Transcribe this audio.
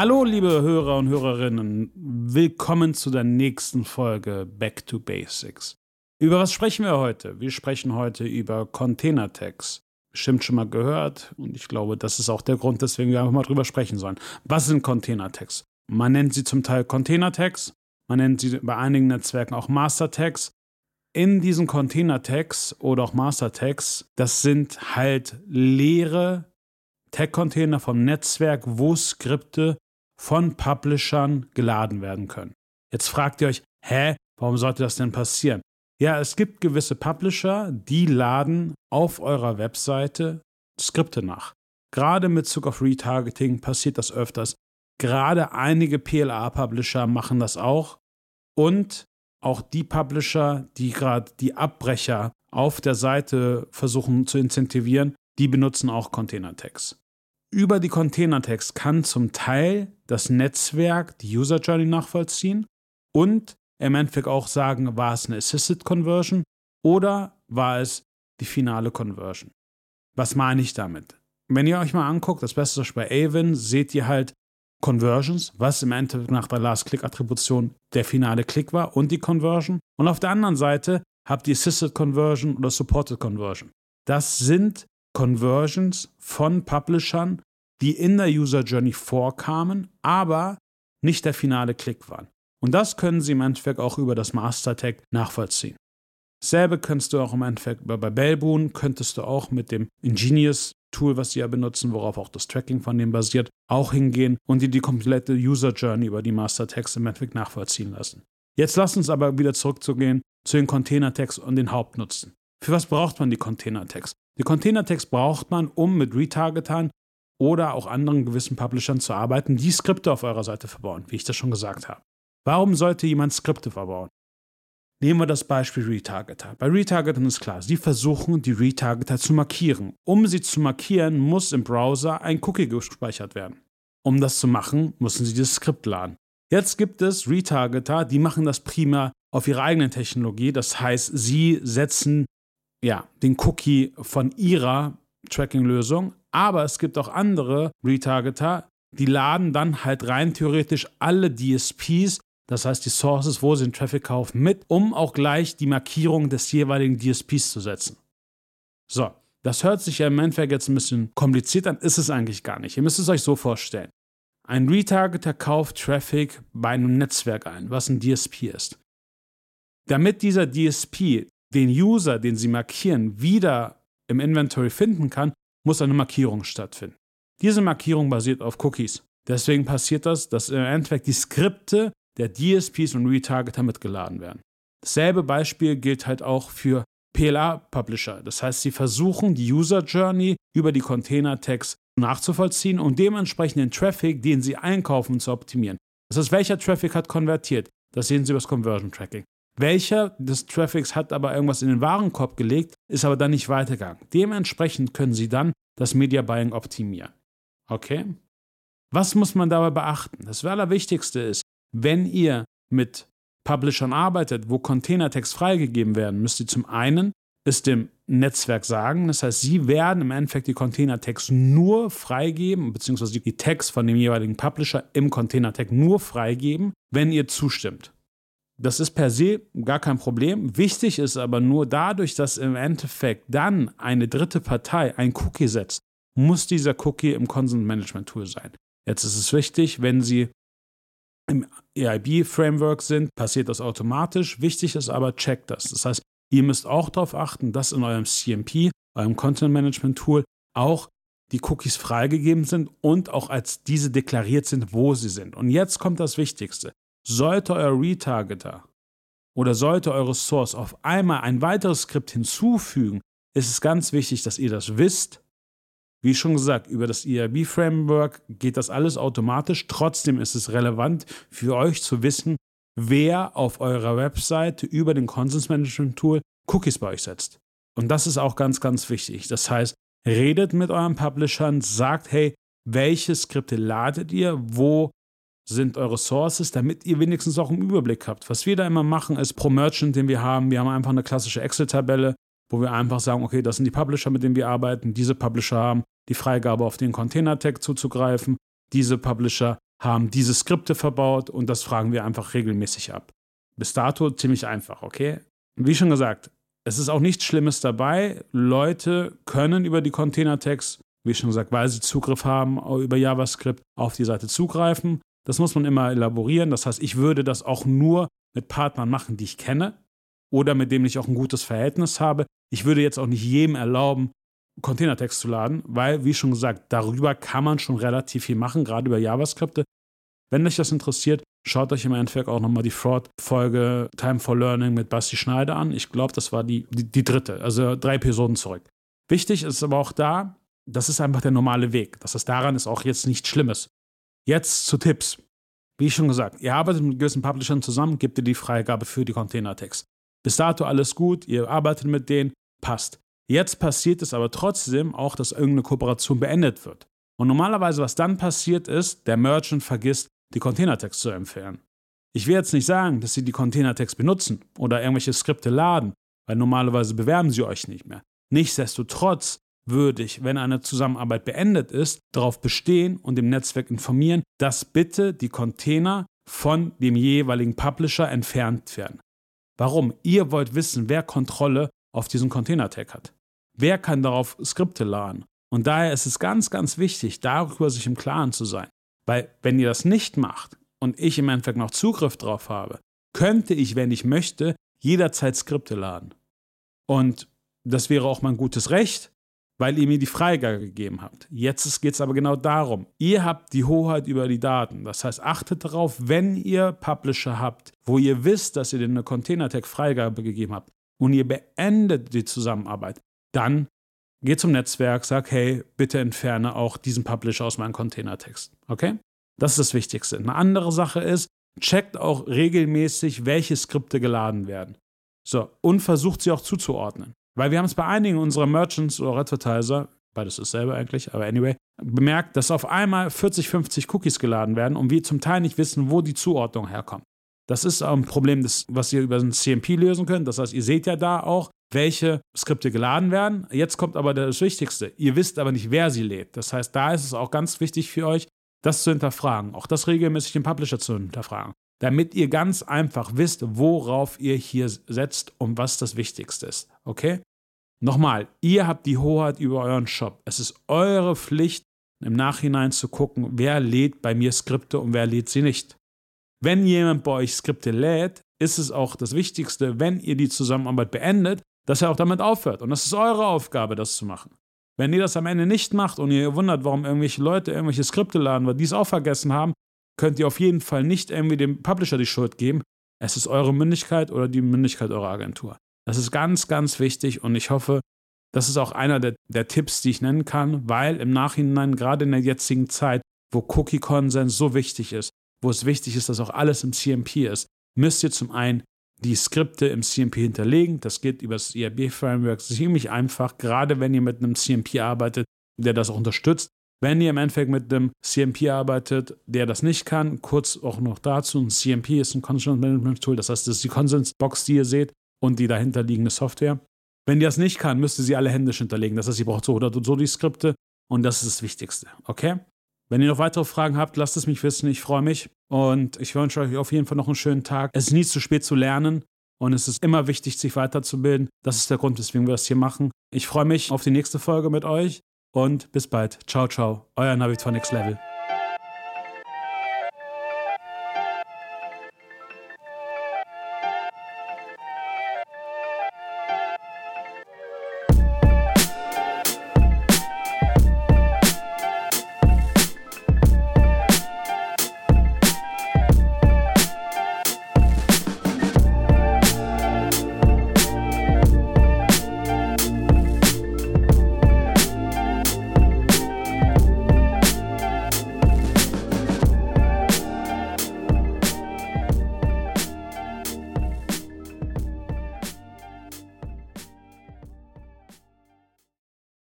Hallo, liebe Hörer und Hörerinnen. Willkommen zu der nächsten Folge Back to Basics. Über was sprechen wir heute? Wir sprechen heute über Container Tags. Bestimmt schon mal gehört und ich glaube, das ist auch der Grund, weswegen wir einfach mal drüber sprechen sollen. Was sind Container Tags? Man nennt sie zum Teil Container Tags, man nennt sie bei einigen Netzwerken auch Master Tags. In diesen Container Tags oder auch Master Tags, das sind halt leere Tag-Container vom Netzwerk, wo Skripte von Publishern geladen werden können. Jetzt fragt ihr euch, hä, warum sollte das denn passieren? Ja, es gibt gewisse Publisher, die laden auf eurer Webseite Skripte nach. Gerade mit Zug auf Retargeting passiert das öfters. Gerade einige PLA-Publisher machen das auch. Und auch die Publisher, die gerade die Abbrecher auf der Seite versuchen zu incentivieren, die benutzen auch Container-Tags. Über die Container-Tags kann zum Teil das Netzwerk die User Journey nachvollziehen und im Endeffekt auch sagen, war es eine Assisted Conversion oder war es die finale Conversion. Was meine ich damit? Wenn ihr euch mal anguckt, das Beste ist bei Avon, seht ihr halt Conversions, was im Endeffekt nach der Last-Click-Attribution der finale Klick war und die Conversion. Und auf der anderen Seite habt ihr Assisted Conversion oder Supported Conversion. Das sind Conversions von Publishern, die in der User Journey vorkamen, aber nicht der finale Klick waren. Und das können Sie im Endeffekt auch über das Master Tag nachvollziehen. Selbe könntest du auch im Endeffekt bei Bellboon, könntest du auch mit dem Ingenious Tool, was sie ja benutzen, worauf auch das Tracking von dem basiert, auch hingehen und dir die komplette User Journey über die Master Tags im Endeffekt nachvollziehen lassen. Jetzt lass uns aber wieder zurückzugehen zu den Container Tags und den Hauptnutzen. Für was braucht man die Container Tags? Die Container Tags braucht man, um mit Retargetern oder auch anderen gewissen Publishern zu arbeiten, die Skripte auf eurer Seite verbauen, wie ich das schon gesagt habe. Warum sollte jemand Skripte verbauen? Nehmen wir das Beispiel Retargeter. Bei Retargetern ist klar, sie versuchen, die Retargeter zu markieren. Um sie zu markieren, muss im Browser ein Cookie gespeichert werden. Um das zu machen, müssen sie das Skript laden. Jetzt gibt es Retargeter, die machen das prima auf ihrer eigenen Technologie. Das heißt, sie setzen ja, den Cookie von ihrer Tracking-Lösung. Aber es gibt auch andere Retargeter, die laden dann halt rein theoretisch alle DSPs, das heißt die Sources, wo sie den Traffic kaufen, mit, um auch gleich die Markierung des jeweiligen DSPs zu setzen. So, das hört sich ja im Endeffekt jetzt ein bisschen kompliziert an, ist es eigentlich gar nicht. Ihr müsst es euch so vorstellen. Ein Retargeter kauft Traffic bei einem Netzwerk ein, was ein DSP ist. Damit dieser DSP den User, den sie markieren, wieder im Inventory finden kann, muss eine Markierung stattfinden. Diese Markierung basiert auf Cookies. Deswegen passiert das, dass im Endeffekt die Skripte der DSPs und Retargeter mitgeladen werden. Dasselbe Beispiel gilt halt auch für PLA-Publisher. Das heißt, sie versuchen, die User Journey über die Container-Tags nachzuvollziehen und dementsprechend den Traffic, den sie einkaufen, zu optimieren. Das heißt, welcher Traffic hat konvertiert? Das sehen Sie über das Conversion Tracking. Welcher des Traffics hat aber irgendwas in den Warenkorb gelegt, ist aber dann nicht weitergegangen. Dementsprechend können Sie dann das Media Buying optimieren. Okay? Was muss man dabei beachten? Das Allerwichtigste ist, wenn ihr mit Publishern arbeitet, wo Container-Tags freigegeben werden, müsst ihr zum einen es dem Netzwerk sagen. Das heißt, sie werden im Endeffekt die Container-Tags nur freigeben, beziehungsweise die Tags von dem jeweiligen Publisher im Container-Tag nur freigeben, wenn ihr zustimmt. Das ist per se gar kein Problem. Wichtig ist aber nur dadurch, dass im Endeffekt dann eine dritte Partei ein Cookie setzt, muss dieser Cookie im Consent Management Tool sein. Jetzt ist es wichtig, wenn Sie im EIB-Framework sind, passiert das automatisch. Wichtig ist aber, checkt das. Das heißt, ihr müsst auch darauf achten, dass in eurem CMP, eurem Content Management Tool, auch die Cookies freigegeben sind und auch als diese deklariert sind, wo sie sind. Und jetzt kommt das Wichtigste. Sollte euer Retargeter oder sollte eure Source auf einmal ein weiteres Skript hinzufügen, ist es ganz wichtig, dass ihr das wisst wie schon gesagt, über das ERB-Framework geht das alles automatisch. Trotzdem ist es relevant für euch zu wissen, wer auf eurer Webseite über den Consens Management Tool Cookies bei euch setzt. Und das ist auch ganz, ganz wichtig. Das heißt, redet mit euren Publishern, sagt, hey, welche Skripte ladet ihr, wo sind eure Sources, damit ihr wenigstens auch einen Überblick habt. Was wir da immer machen, ist pro Merchant, den wir haben, wir haben einfach eine klassische Excel-Tabelle, wo wir einfach sagen, okay, das sind die Publisher, mit denen wir arbeiten. Diese Publisher haben die Freigabe, auf den Container-Tag zuzugreifen. Diese Publisher haben diese Skripte verbaut und das fragen wir einfach regelmäßig ab. Bis dato ziemlich einfach, okay? Wie schon gesagt, es ist auch nichts Schlimmes dabei. Leute können über die Container-Tags, wie schon gesagt, weil sie Zugriff haben über JavaScript, auf die Seite zugreifen. Das muss man immer elaborieren. Das heißt, ich würde das auch nur mit Partnern machen, die ich kenne oder mit denen ich auch ein gutes Verhältnis habe. Ich würde jetzt auch nicht jedem erlauben, Containertext zu laden, weil, wie schon gesagt, darüber kann man schon relativ viel machen, gerade über JavaScript. Wenn euch das interessiert, schaut euch im Endeffekt auch nochmal die Fraud-Folge Time for Learning mit Basti Schneider an. Ich glaube, das war die, die, die dritte, also drei Episoden zurück. Wichtig ist aber auch da, das ist einfach der normale Weg. Das heißt, daran ist auch jetzt nichts Schlimmes. Jetzt zu Tipps. Wie schon gesagt, ihr arbeitet mit gewissen Publishern zusammen, gebt ihr die Freigabe für die Container-Tags. Bis dato alles gut, ihr arbeitet mit denen, passt. Jetzt passiert es aber trotzdem auch, dass irgendeine Kooperation beendet wird. Und normalerweise, was dann passiert ist, der Merchant vergisst, die Container-Tags zu empfehlen. Ich will jetzt nicht sagen, dass Sie die Container-Tags benutzen oder irgendwelche Skripte laden, weil normalerweise bewerben Sie euch nicht mehr. Nichtsdestotrotz würde ich, wenn eine Zusammenarbeit beendet ist, darauf bestehen und dem Netzwerk informieren, dass bitte die Container von dem jeweiligen Publisher entfernt werden. Warum? Ihr wollt wissen, wer Kontrolle auf diesen Container-Tag hat. Wer kann darauf Skripte laden? Und daher ist es ganz, ganz wichtig, darüber sich im Klaren zu sein. Weil wenn ihr das nicht macht und ich im Endeffekt noch Zugriff drauf habe, könnte ich, wenn ich möchte, jederzeit Skripte laden. Und das wäre auch mein gutes Recht, weil ihr mir die Freigabe gegeben habt. Jetzt geht es aber genau darum, ihr habt die Hoheit über die Daten. Das heißt, achtet darauf, wenn ihr Publisher habt, wo ihr wisst, dass ihr den eine Container-Tag-Freigabe gegeben habt und ihr beendet die Zusammenarbeit, dann Geh zum Netzwerk, sag, hey, bitte entferne auch diesen Publisher aus meinem Containertext. Okay? Das ist das Wichtigste. Eine andere Sache ist, checkt auch regelmäßig, welche Skripte geladen werden. So, und versucht sie auch zuzuordnen. Weil wir haben es bei einigen unserer Merchants oder Advertiser, beides ist dasselbe eigentlich, aber anyway, bemerkt, dass auf einmal 40, 50 Cookies geladen werden und wir zum Teil nicht wissen, wo die Zuordnung herkommt. Das ist ein Problem, das, was ihr über ein CMP lösen könnt. Das heißt, ihr seht ja da auch, welche Skripte geladen werden. Jetzt kommt aber das Wichtigste. Ihr wisst aber nicht, wer sie lädt. Das heißt, da ist es auch ganz wichtig für euch, das zu hinterfragen. Auch das regelmäßig den Publisher zu hinterfragen. Damit ihr ganz einfach wisst, worauf ihr hier setzt und was das Wichtigste ist. Okay? Nochmal, ihr habt die Hoheit über euren Shop. Es ist eure Pflicht, im Nachhinein zu gucken, wer lädt bei mir Skripte und wer lädt sie nicht. Wenn jemand bei euch Skripte lädt, ist es auch das Wichtigste, wenn ihr die Zusammenarbeit beendet, dass er auch damit aufhört. Und das ist eure Aufgabe, das zu machen. Wenn ihr das am Ende nicht macht und ihr wundert, warum irgendwelche Leute irgendwelche Skripte laden, weil die es auch vergessen haben, könnt ihr auf jeden Fall nicht irgendwie dem Publisher die Schuld geben. Es ist eure Mündigkeit oder die Mündigkeit eurer Agentur. Das ist ganz, ganz wichtig und ich hoffe, das ist auch einer der, der Tipps, die ich nennen kann, weil im Nachhinein, gerade in der jetzigen Zeit, wo Cookie-Konsens so wichtig ist, wo es wichtig ist, dass auch alles im CMP ist, müsst ihr zum einen die Skripte im CMP hinterlegen. Das geht über das IRB-Framework ziemlich einfach, gerade wenn ihr mit einem CMP arbeitet, der das auch unterstützt. Wenn ihr im Endeffekt mit einem CMP arbeitet, der das nicht kann, kurz auch noch dazu, ein CMP ist ein Consent Management Tool, das heißt, das ist die Consents-Box, die ihr seht und die dahinterliegende Software. Wenn ihr das nicht kann, müsst ihr sie alle händisch hinterlegen. Das heißt, ihr braucht so oder so die Skripte und das ist das Wichtigste. Okay? Wenn ihr noch weitere Fragen habt, lasst es mich wissen. Ich freue mich und ich wünsche euch auf jeden Fall noch einen schönen Tag. Es ist nie zu spät zu lernen und es ist immer wichtig, sich weiterzubilden. Das ist der Grund, weswegen wir das hier machen. Ich freue mich auf die nächste Folge mit euch und bis bald. Ciao, ciao. Euer Navi Level.